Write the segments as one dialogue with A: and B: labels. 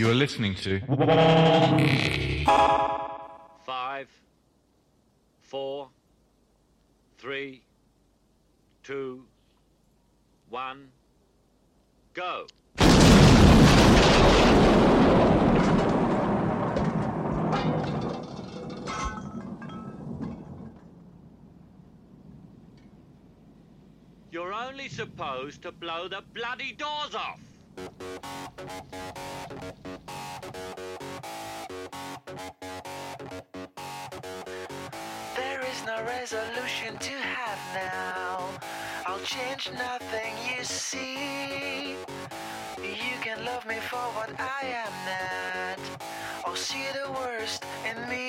A: You are listening to
B: Five, four, three, two, one, go. You're only supposed to blow the bloody doors off.
C: There is no resolution to have now. I'll change nothing, you see. You can love me for what I am not, or see the worst in me.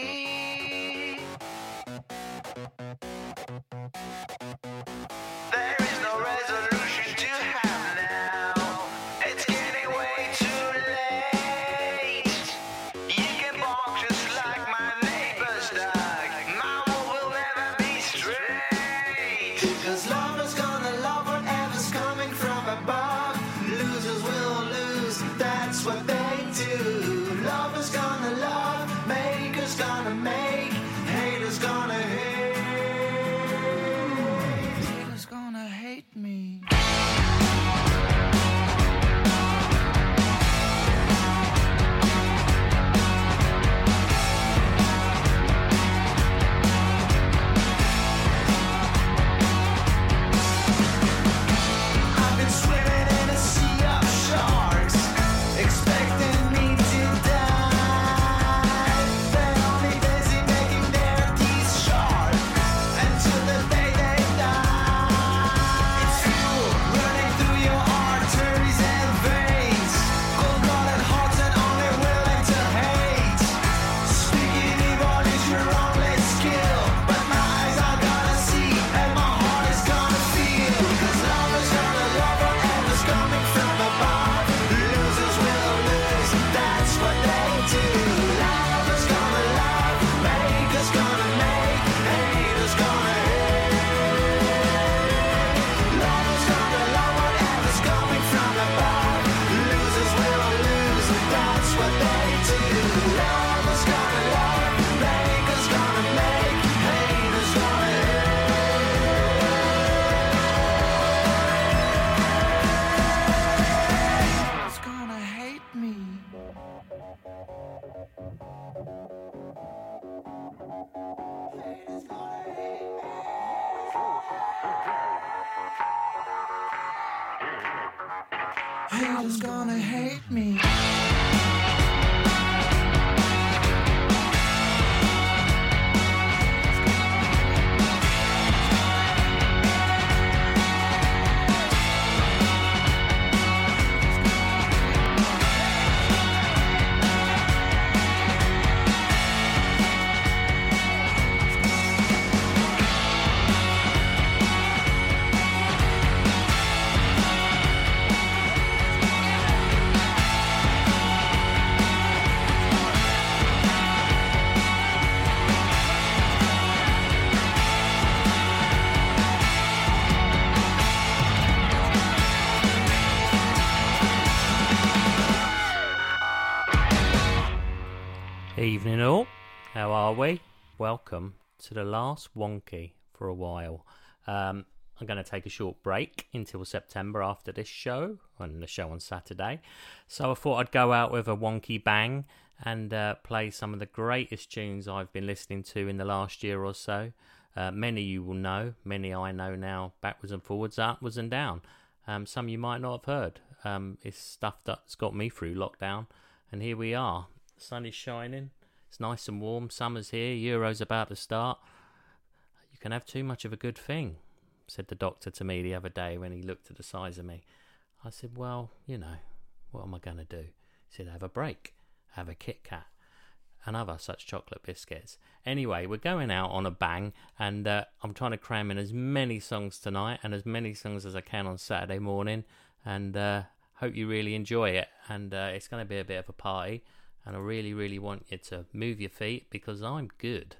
C: Are
D: we? Welcome to the last wonky for a while. Um, I'm going to take a short break until September after this show and the show on Saturday. So I thought I'd go out with a wonky bang and uh, play some of the greatest tunes I've been listening to in the last year or so. Uh, many you will know, many I know now, backwards and forwards, upwards and down. Um, some you might not have heard. Um, it's stuff that's got me through lockdown, and here we are. Sun is shining. It's nice and warm. Summer's here. Euro's about to start. You can have too much of a good thing, said the doctor to me the other day when he looked at the size of me. I said, Well, you know, what am I going to do? He said, Have a break. Have a Kit Kat. And other such chocolate biscuits. Anyway, we're going out on a bang, and uh, I'm trying to cram in as many songs tonight and as many songs as I can on Saturday morning. And uh, hope you really enjoy it. And uh, it's going to be a bit of a party. And I really, really want you to move your feet because I'm good.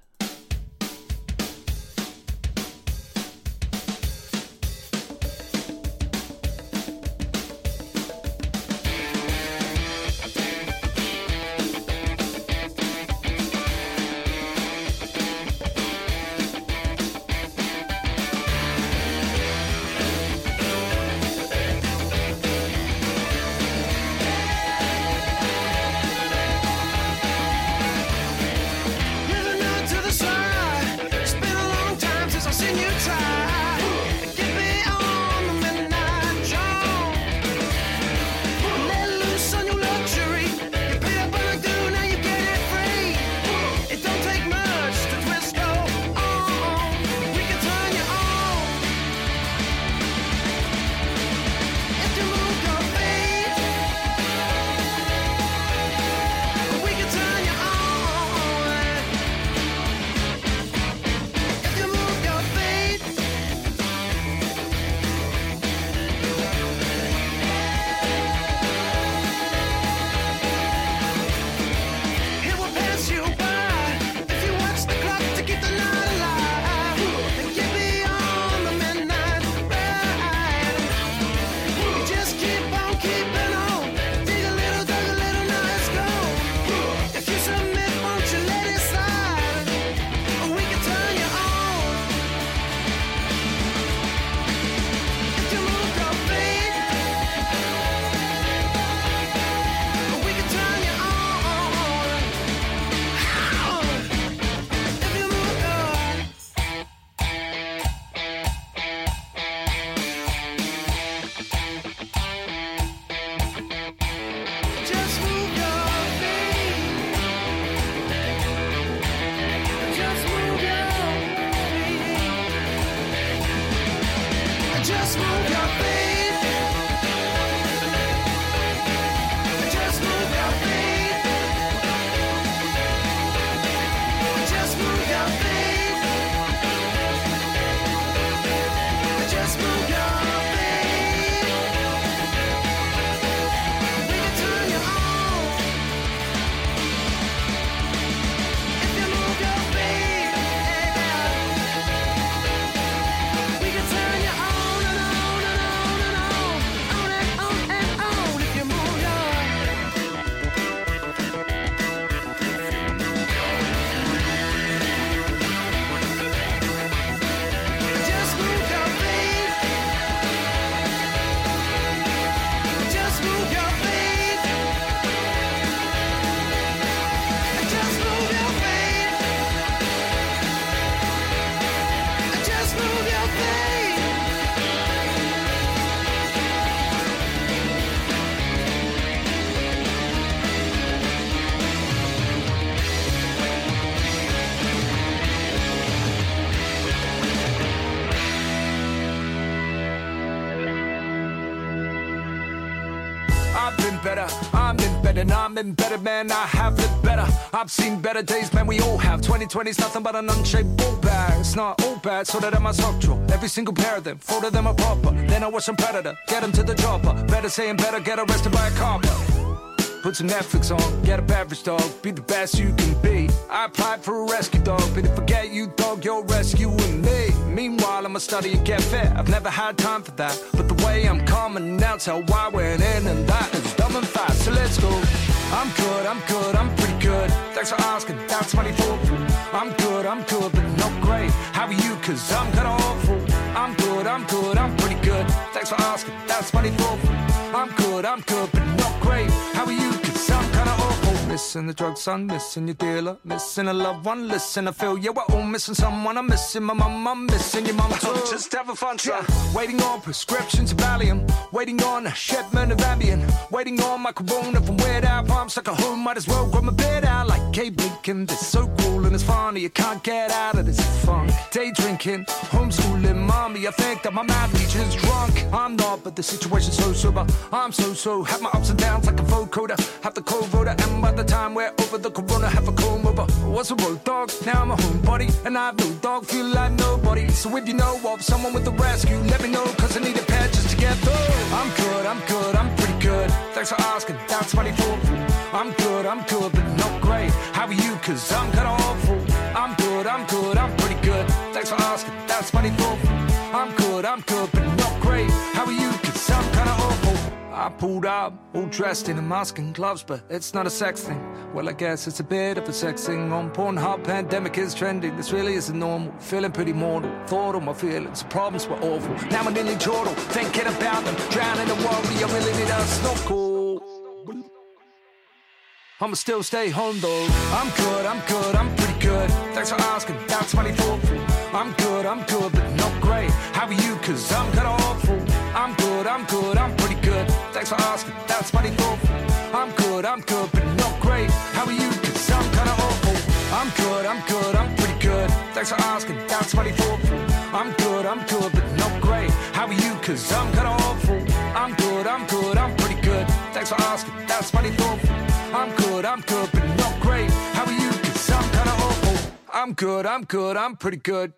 E: I'm embedded, man. I have lived better. I've seen better days, man. We all have. 2020's nothing but an unshaped ball bag. It's not all bad, so that my sock drawer. Every single pair of them, four of them are proper. Then I watch some predator, get him to the chopper. Better saying better, get arrested by a cop. Put some Netflix on, get a beverage dog, be the best you can be. I applied for a rescue dog, but if I get you, dog, you're rescuing me. Meanwhile, I'ma study and get fit. I've never had time for that, but the way I'm coming now, tell why I went in, and that is dumb and fast. So let's go. I'm good, I'm good, I'm pretty good. Thanks for asking, that's 24. I'm good, I'm good, but not great. How are you? Cause I'm kinda awful. I'm good, I'm good, I'm pretty good. Thanks for asking, that's 24. I'm good, I'm good, but not great. How are you? Missing the drugs, I'm missing your dealer. Missing a loved one, listen, I feel yeah, we're all missing someone. I'm missing my mum, I'm missing your mum too. Just have a fun time. Waiting on prescriptions of Valium. Waiting on a shipment of Ambien. Waiting on my corona from weird out. I'm stuck at home, might as well grab my bed out like Kate Blinken. This so cool and it's funny, you can't get out of this funk. Day drinking, homeschooling, mommy. I think that my math teacher's drunk. I'm not, but the situation's so sober. I'm so so. Have my ups and downs like a vocoder. Have the cold voter, and by the time we're over the corona, have a comb over. What's a road dog? Now I'm a homebody, and I have no dog, feel like nobody. So if you know of someone with a rescue, let me know, cause I need a pet just to get through. I'm good, I'm good, I'm pretty good. Thanks for asking, that's 24. I'm good, I'm good, but not great. How are you? Cause I'm kinda awful. I'm good, I'm good, I'm pretty good. Thanks for asking, that's 24. I'm good, I'm good, but I pulled up, all dressed in a mask and gloves, but it's not a sex thing. Well, I guess it's a bit of a sex thing. On Pornhub, pandemic is trending. This really isn't normal. Feeling pretty mortal. Thought of my feelings, the problems were awful. Now I'm nearly chortle, thinking about them. Drowning the worry, I really need a snorkel. I'ma still stay home though. I'm good, I'm good, I'm pretty good. Thanks for asking, that's 24. I'm good, I'm good, but not great. How are you? Cause I'm kinda awful. I'm good, I'm good, I'm. Thanks for asking, that's 24. I'm good, I'm good, but not great. How are you? Cause I'm kinda awful. I'm good, I'm good, I'm pretty good. Thanks for asking, that's 24. I'm good, I'm good, but not great. How are you? Cause I'm kinda awful. I'm good, I'm good, I'm pretty good. Thanks for asking, that's 24. I'm good, I'm good, but not great. How are you? Cause I'm kinda awful. I'm good, I'm good, I'm pretty good.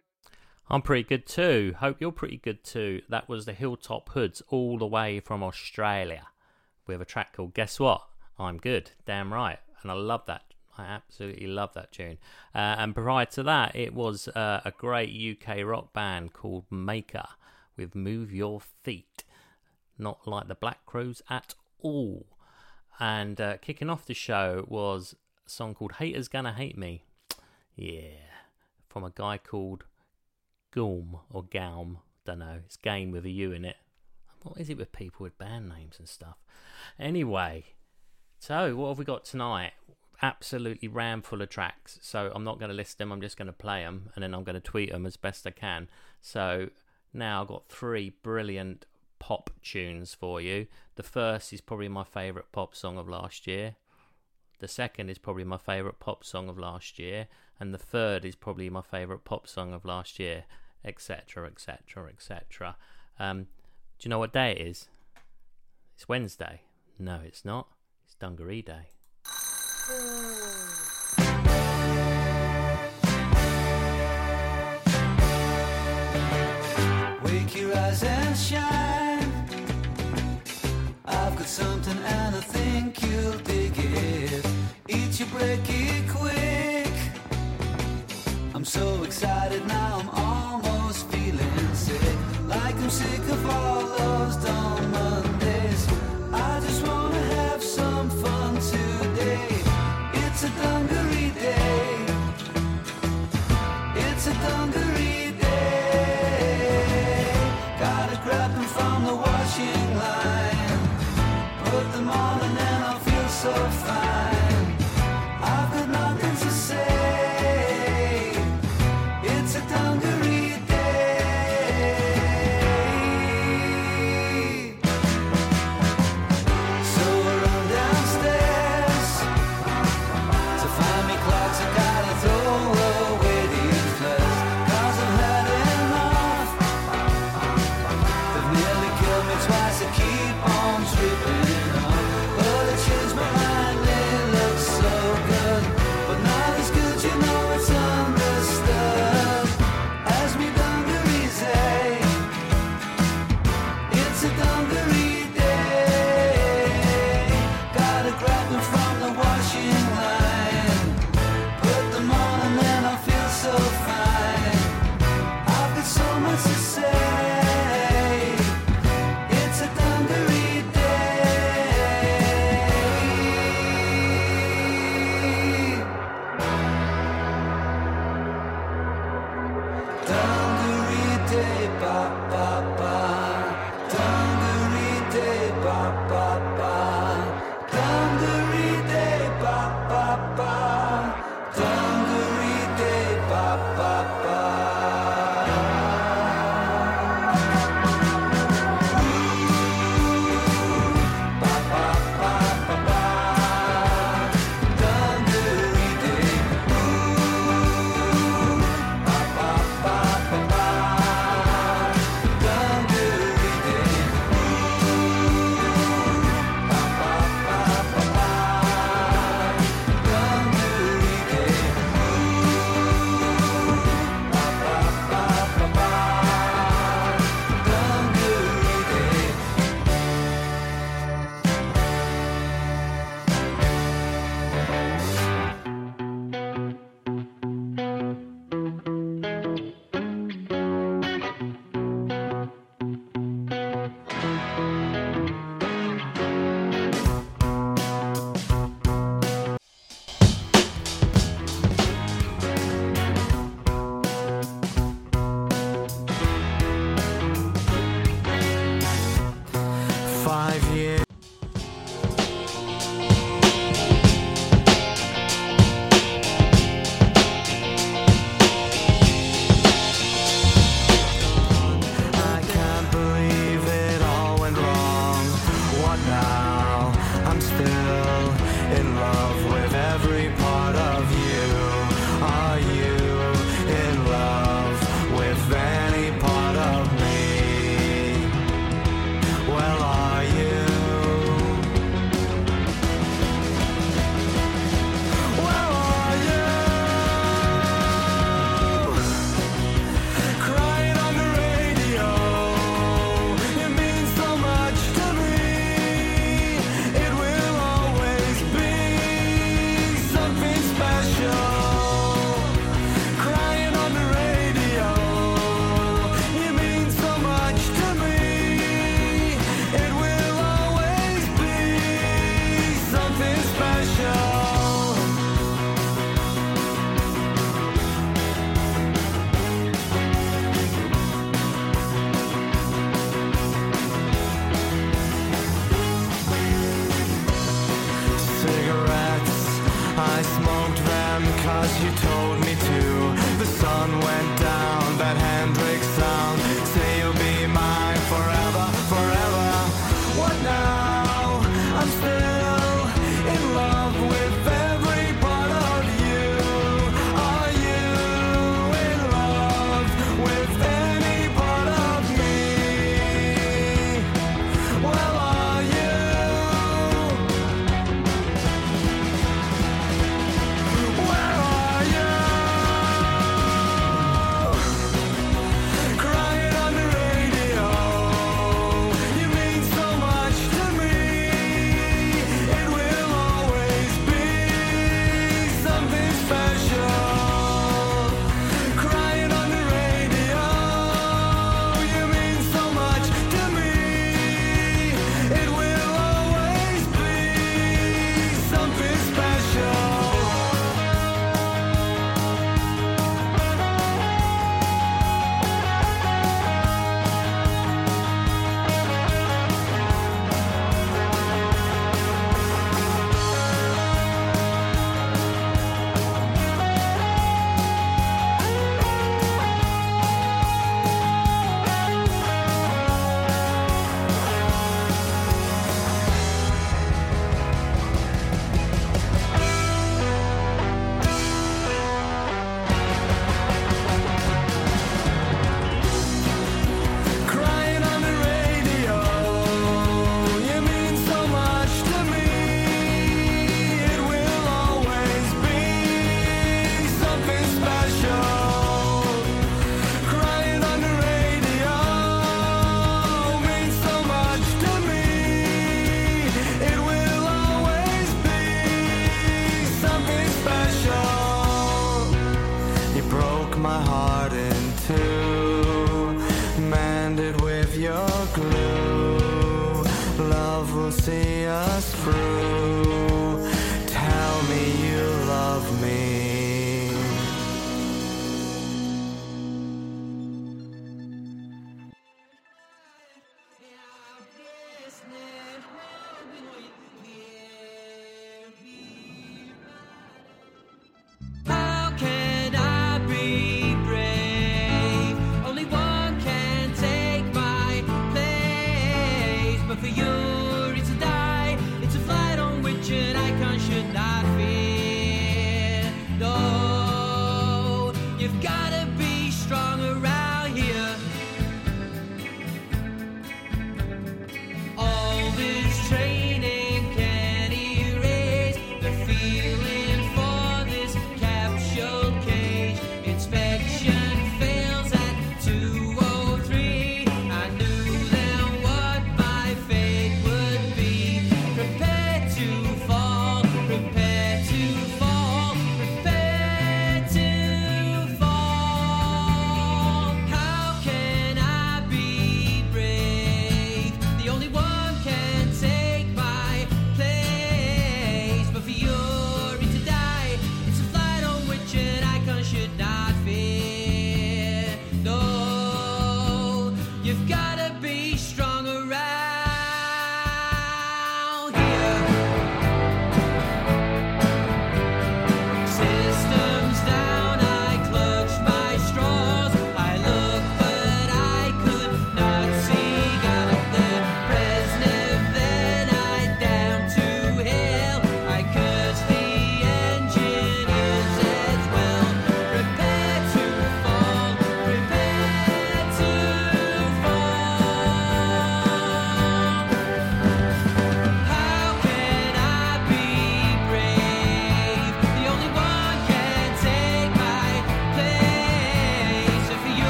D: I'm pretty good too. Hope you're pretty good too. That was the Hilltop Hoods all the way from Australia We have a track called Guess What? I'm Good. Damn right. And I love that. I absolutely love that tune. Uh, and prior to that, it was uh, a great UK rock band called Maker with Move Your Feet. Not like the Black Crowes at all. And uh, kicking off the show was a song called Haters Gonna Hate Me. Yeah. From a guy called Gaum or Gaum. Don't know. It's game with a U in it. What is it with people with band names and stuff? Anyway, so what have we got tonight? Absolutely ram full of tracks. So I'm not going to list them. I'm just going to play them and then I'm going to tweet them as best I can. So now I've got three brilliant pop tunes for you. The first is probably my favourite pop song of last year. The second is probably my favourite pop song of last year. And the third is probably my favourite pop song of last year, etc., etc., etc. Do you know what day it is? It's Wednesday. No, it's not. It's Dungaree Day.
F: Wake your eyes and shine. I've got something and I think you'll dig it. Eat your break it quick. I'm so excited now, I'm almost feeling sick. Like I'm sick of all those dumb me twice and keep on
G: dreaming.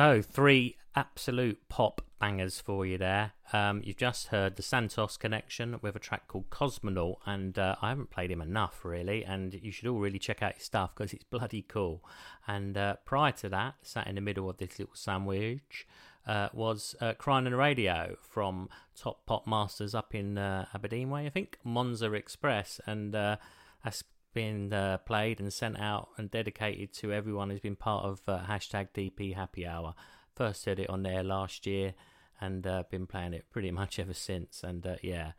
D: So, three absolute pop bangers for you there. Um, you've just heard the Santos Connection with a track called Cosmonaut, and uh, I haven't played him enough, really. And you should all really check out his stuff because it's bloody cool. And uh, prior to that, sat in the middle of this little sandwich, uh, was uh, Crying on the Radio from Top Pop Masters up in uh, Aberdeen Way, I think, Monza Express. And uh, that's been uh, played and sent out and dedicated to everyone who's been part of uh, hashtag DP Happy Hour. First heard it on there last year and uh, been playing it pretty much ever since. And uh, yeah,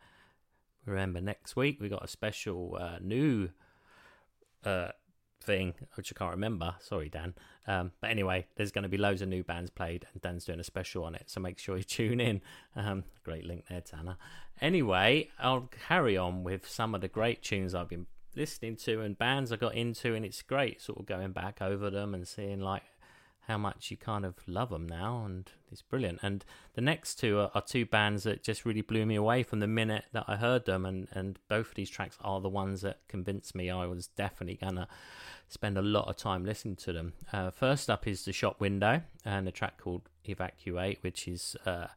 D: remember next week we got a special uh, new uh, thing which I can't remember. Sorry, Dan. Um, but anyway, there's going to be loads of new bands played, and Dan's doing a special on it. So make sure you tune in. Um, great link there, Tanner. Anyway, I'll carry on with some of the great tunes I've been listening to and bands I got into, and it's great sort of going back over them and seeing like how much you kind of love them now, and it's brilliant. And the next two are, are two bands that just really blew me away from the minute that I heard them, and and both of these tracks are the ones that convinced me I was definitely gonna spend a lot of time listening to them. Uh, first up is the Shop Window and a track called Evacuate, which is uh,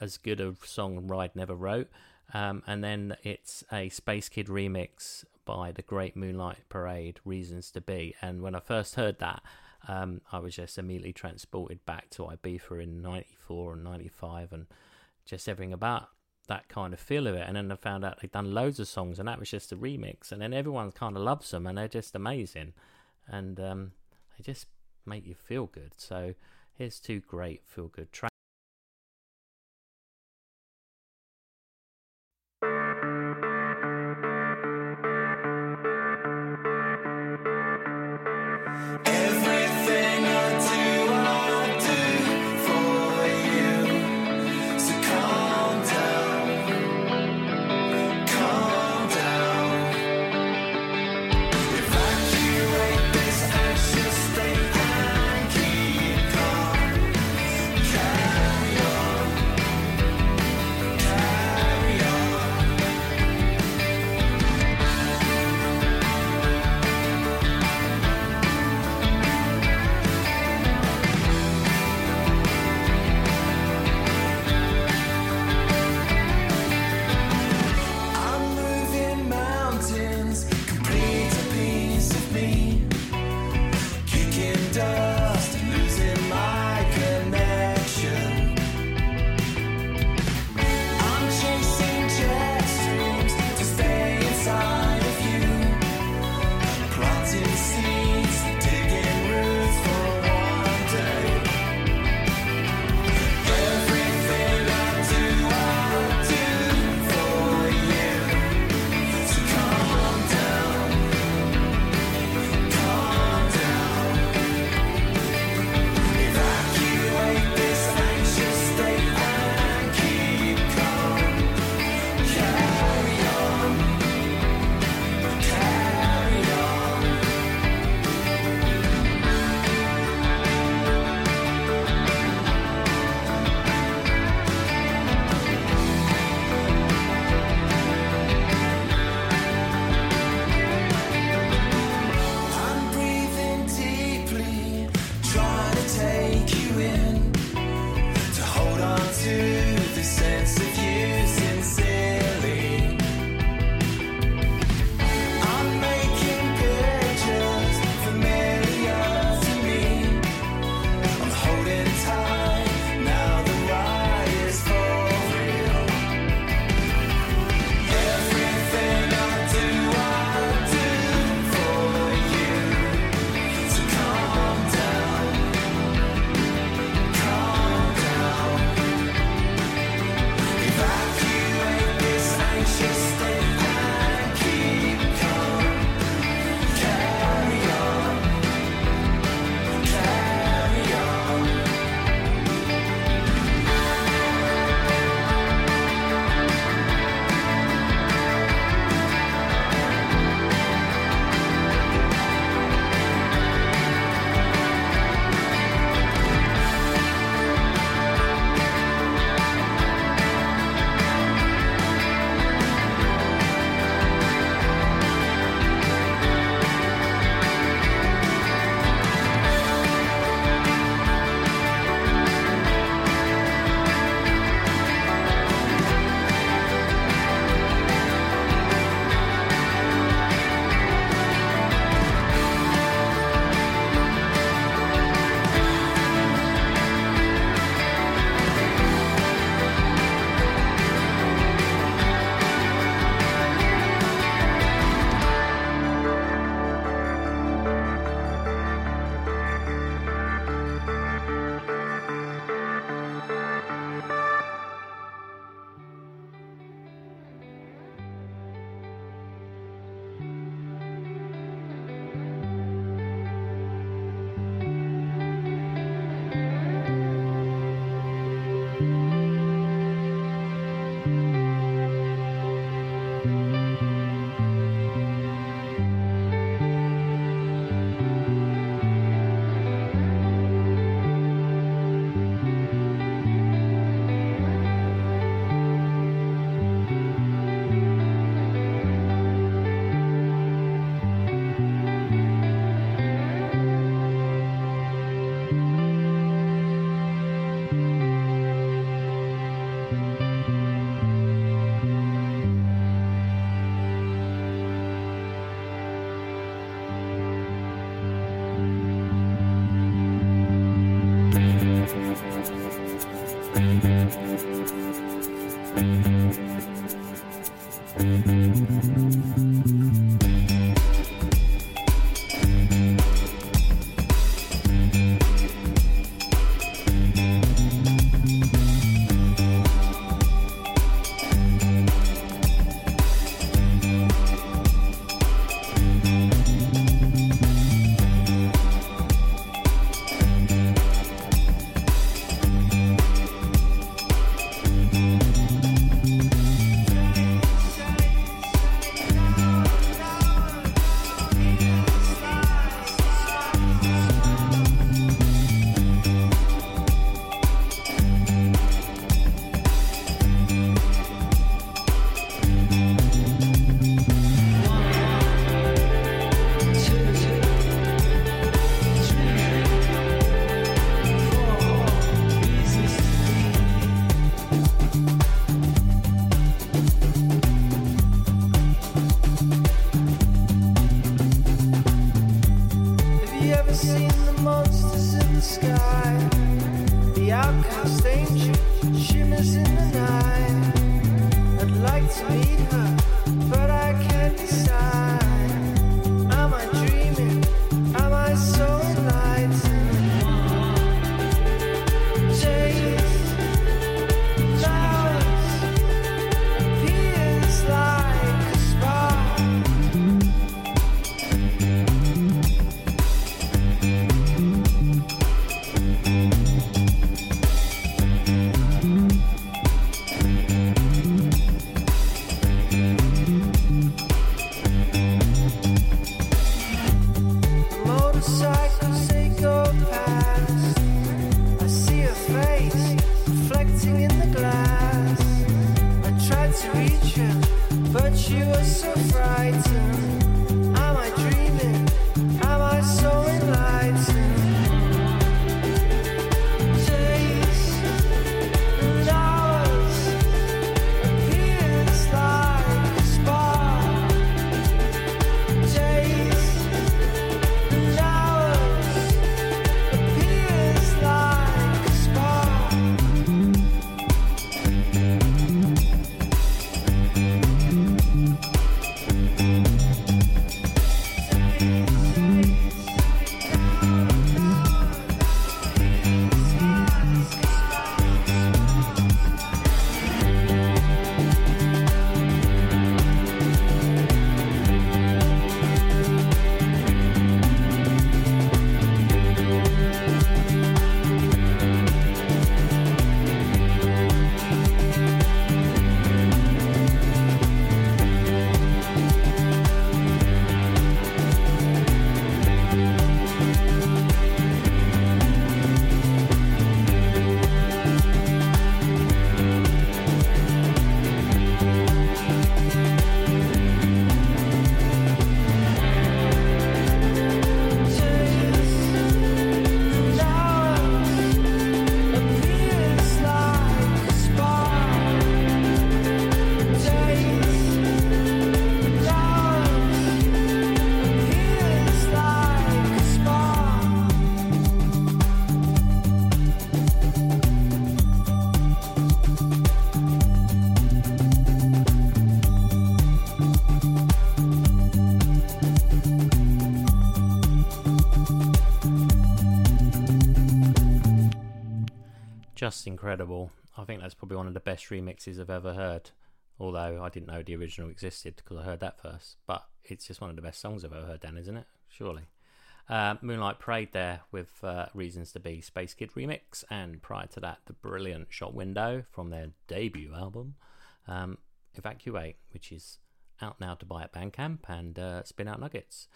D: as good a song Ride never wrote. Um, and then it's a Space Kid remix by the Great Moonlight Parade, Reasons to Be. And when I first heard that, um, I was just immediately transported back to Ibiza in 94 and 95 and just everything about that kind of feel of it. And then I found out they'd done loads of songs and that was just a remix. And then everyone kind of loves them and they're just amazing. And um, they just make you feel good. So here's two great feel good tracks.
H: Bye.
D: Just incredible. I think that's probably one of the best remixes I've ever heard. Although I didn't know the original existed because I heard that first. But it's just one of the best songs I've ever heard, Dan, isn't it? Surely. Uh, Moonlight Parade there with uh, Reasons to Be Space Kid remix, and prior to that, the brilliant Shot Window from their debut album, um, Evacuate, which is out now to buy at Bandcamp and uh, Spin Out Nuggets.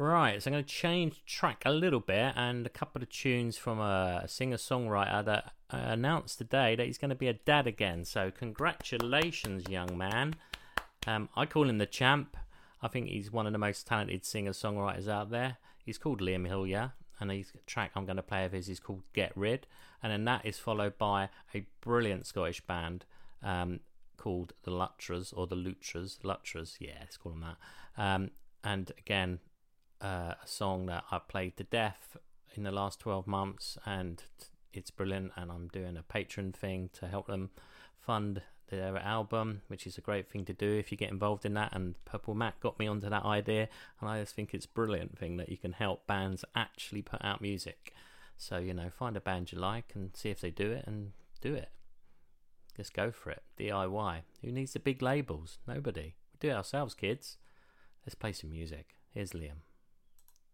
D: Right, so I'm going to change track a little bit and a couple of tunes from a singer songwriter that uh, announced today that he's going to be a dad again. So, congratulations, young man. Um, I call him the champ. I think he's one of the most talented singer songwriters out there. He's called Liam Hillier, and his track I'm going to play of his is called Get Rid. And then that is followed by a brilliant Scottish band um, called the Lutras or the Lutras. Lutras, yeah, let's call them that. Um, and again, uh, a song that I've played to death in the last 12 months, and it's brilliant. And I'm doing a patron thing to help them fund their album, which is a great thing to do if you get involved in that. And Purple Mac got me onto that idea, and I just think it's brilliant thing that you can help bands actually put out music. So, you know, find a band you like and see if they do it and do it. Just go for it. DIY. Who needs the big labels? Nobody. We do it ourselves, kids. Let's play some music. Here's Liam.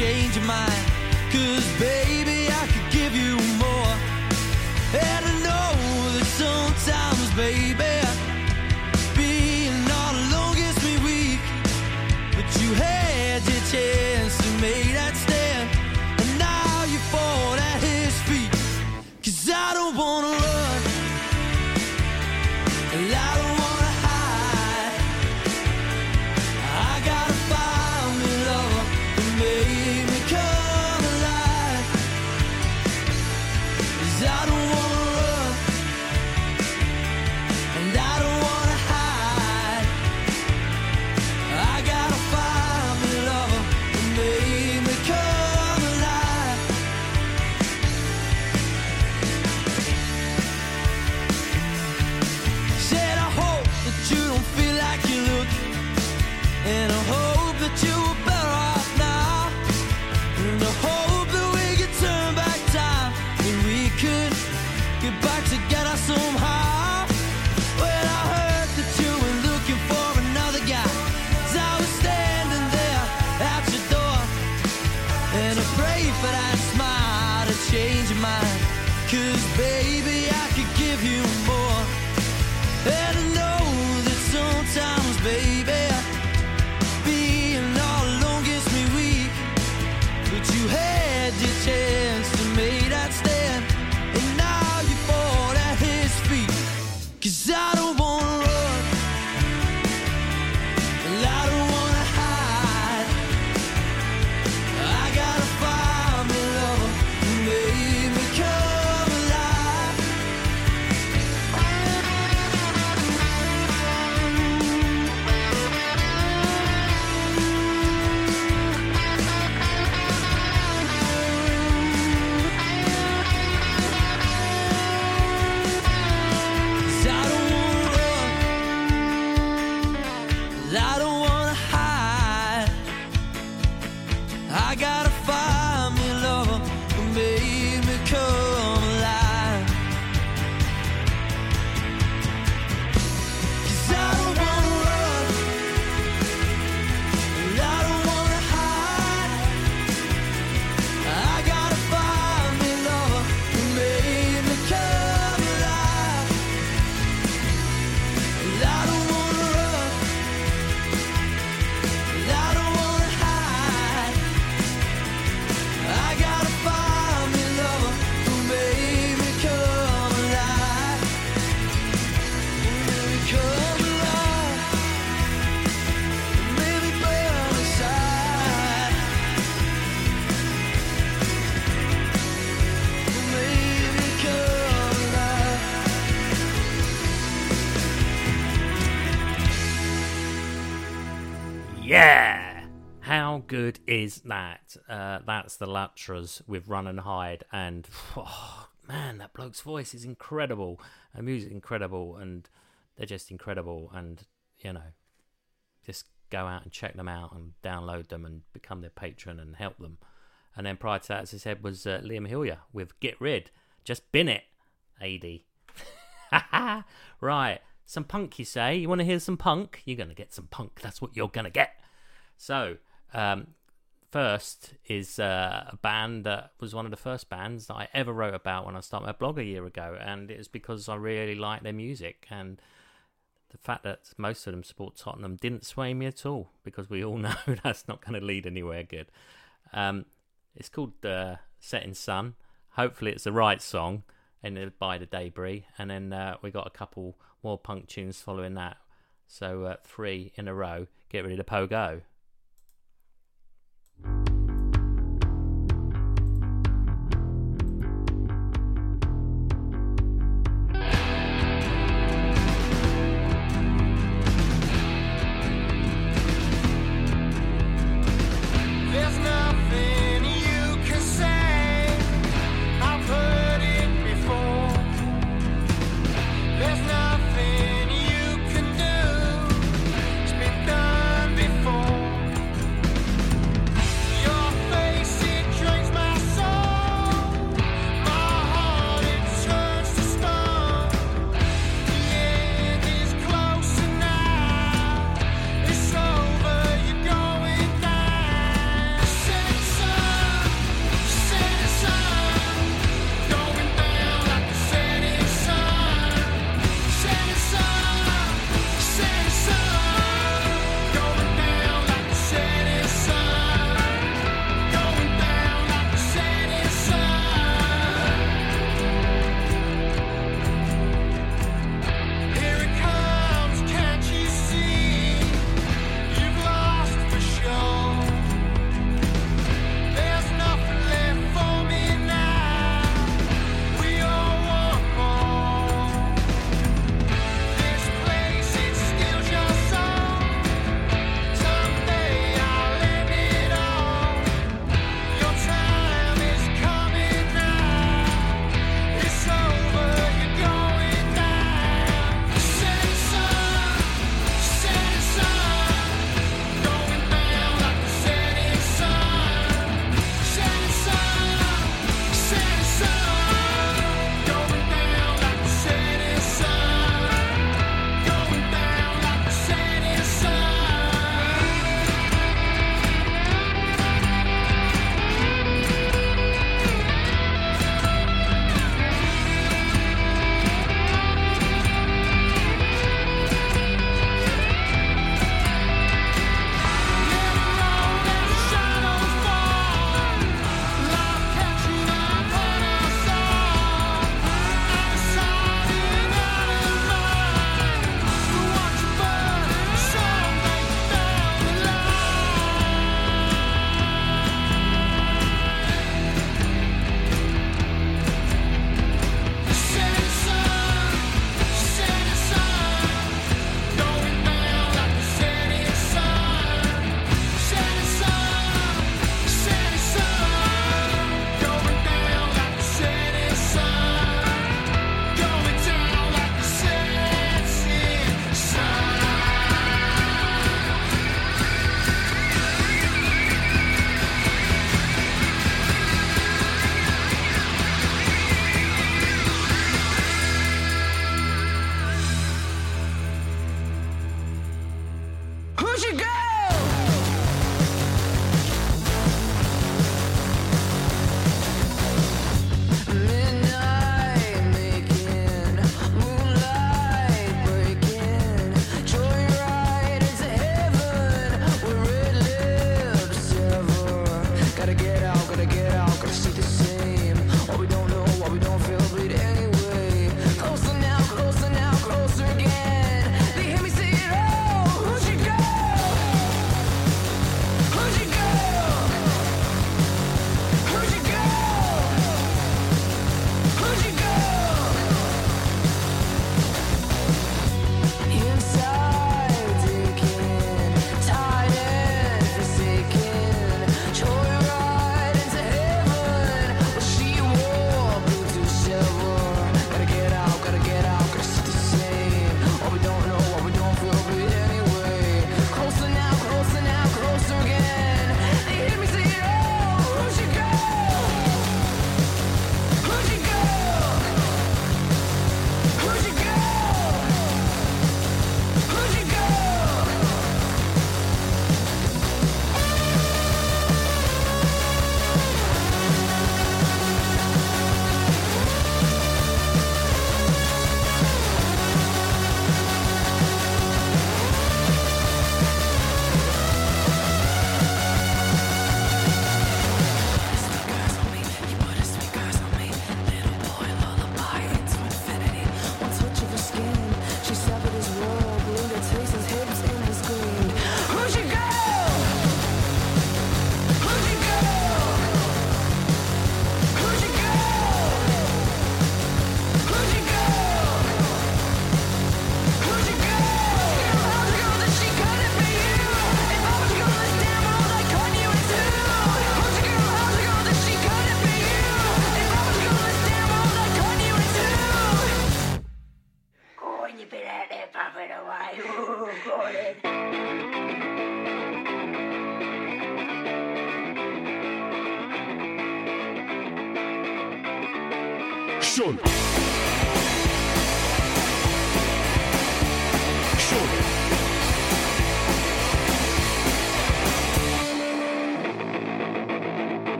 G: change your mind. Cause baby,
D: Is that? Uh, that's the Latras with Run and Hide, and oh, man, that bloke's voice is incredible, and music incredible, and they're just incredible, and you know, just go out and check them out and download them and become their patron and help them. And then prior to that, as I said, was uh, Liam Hillier with Get Rid, just bin it, AD. right, some punk, you say? You want to hear some punk? You're going to get some punk. That's what you're going to get. So, um, first is uh, a band that was one of the first bands that I ever wrote about when I started my blog a year ago, and it was because I really like their music and the fact that most of them support Tottenham didn't sway me at all because we all know that's not going to lead anywhere good. Um, it's called uh, Setting Sun. Hopefully, it's the right song, and by the Debris, and then uh, we got a couple more punk tunes following that. So uh, three in a row. Get ready to pogo.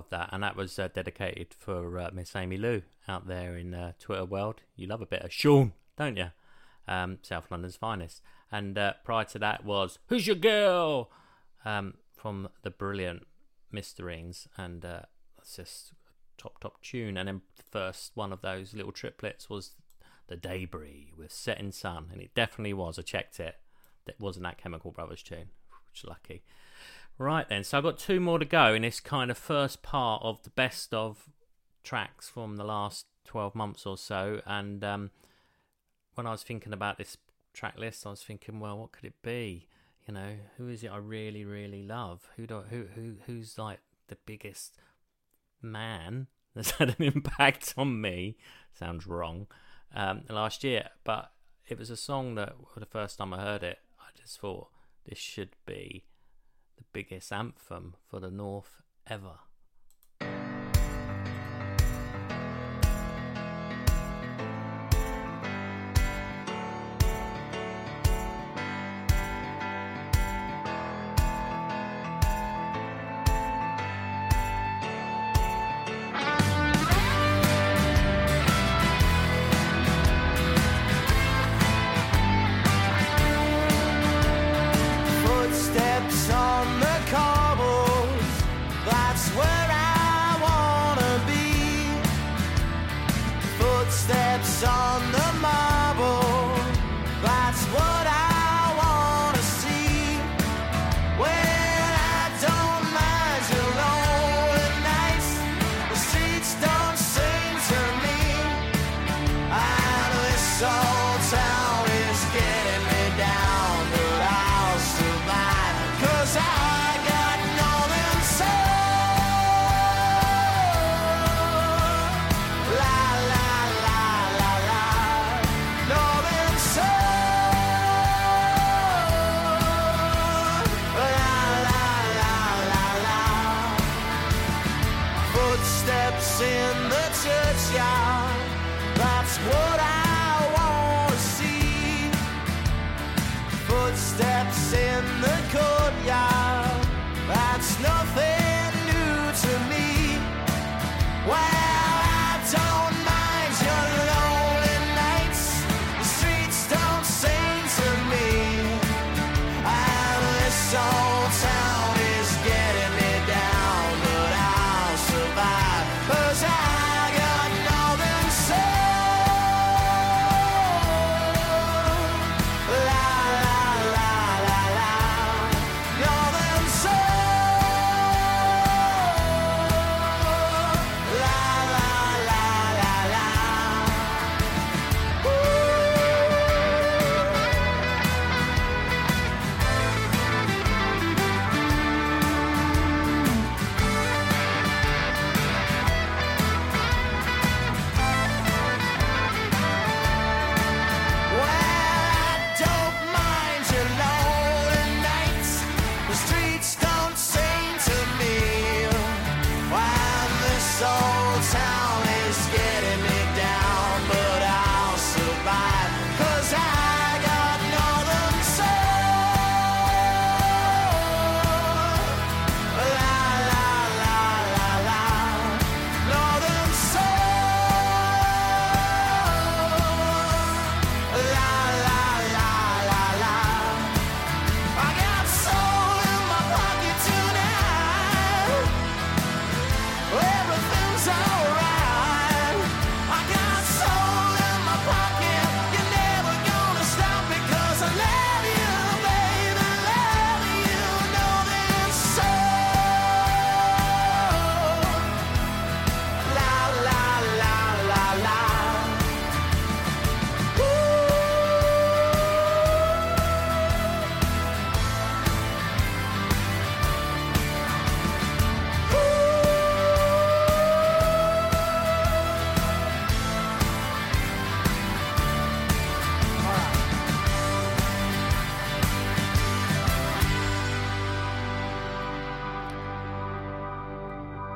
D: Love that. And that was uh, dedicated for uh, Miss Amy Lou out there in uh, Twitter world. You love a bit of Sean, don't you? Um, South London's finest. And uh, prior to that was Who's Your Girl? Um, from the brilliant Mysterines. And uh, that's just a top, top tune. And then the first one of those little triplets was The Debris with Setting Sun. And it definitely was. I checked it. That wasn't that Chemical Brothers tune. Which is lucky. Right then, so I've got two more to go in this kind of first part of the best of tracks from the last 12 months or so. And um, when I was thinking about this track list, I was thinking, well, what could it be? You know, who is it I really, really love? Who do I, who who who's like the biggest man that's had an impact on me? Sounds wrong. Um, last year, but it was a song that for the first time I heard it, I just thought this should be the biggest anthem for the North ever.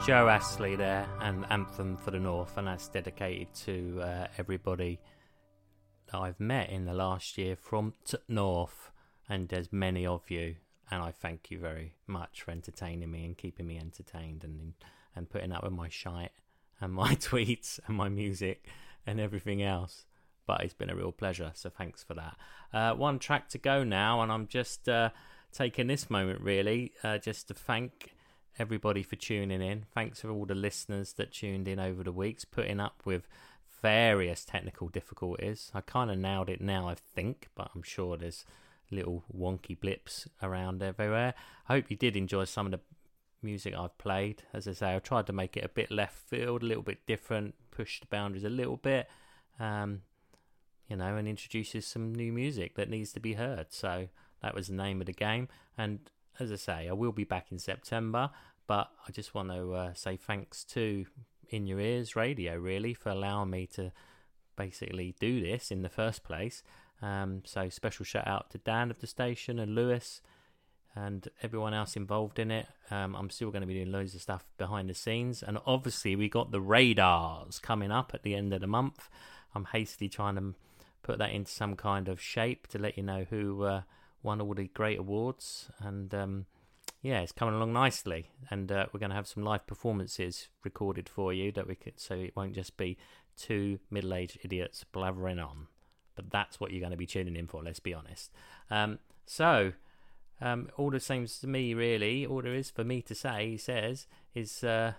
D: Joe Astley there, and Anthem for the North, and that's dedicated to uh, everybody that I've met in the last year from t- North, and there's many of you, and I thank you very much for entertaining me and keeping me entertained and and putting up with my shite and my tweets and my music and everything else. But it's been a real pleasure, so thanks for that. Uh, one track to go now, and I'm just uh, taking this moment really uh, just to thank everybody for tuning in. Thanks for all the listeners that tuned in over the weeks, putting up with various technical difficulties. I kind of nailed it now, I think, but I'm sure there's little wonky blips around everywhere. I hope you did enjoy some of the music I've played. As I say, I tried to make it a bit left field, a little bit different, push the boundaries a little bit, um, you know, and introduces some new music that needs to be heard. So that was the name of the game. And as I say, I will be back in September, but I just want to uh, say thanks to In Your Ears Radio, really, for allowing me to basically do this in the first place. Um, so special shout out to Dan of the station and Lewis and everyone else involved in it. Um, I'm still going to be doing loads of stuff behind the scenes, and obviously we got the radars coming up at the end of the month. I'm hastily trying to put that into some kind of shape to let you know who uh, won all the great awards, and um, yeah, it's coming along nicely. And uh, we're going to have some live performances recorded for you that we could, so it won't just be two middle-aged idiots blathering on. But that's what you're going to be tuning in for. Let's be honest. Um, so. Um, all the same to me, really. All there is for me to say, he says, is uh,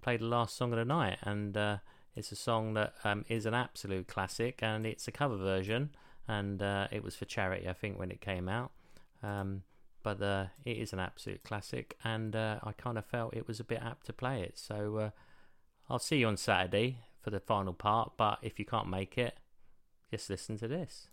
D: play the last song of the night, and uh, it's a song that um, is an absolute classic, and it's a cover version, and uh, it was for charity, I think, when it came out. Um, but uh, it is an absolute classic, and uh, I kind of felt it was a bit apt to play it. So uh, I'll see you on Saturday for the final part. But if you can't make it, just listen to this.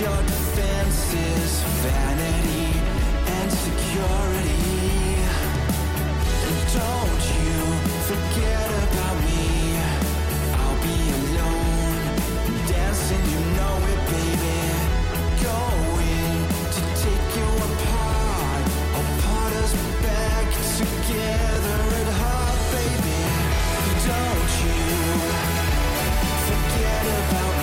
F: your
I: defenses, vanity and security. And don't you forget about me. I'll be alone, dancing, you know it, baby. Going to take you apart, us back together at don't you forget about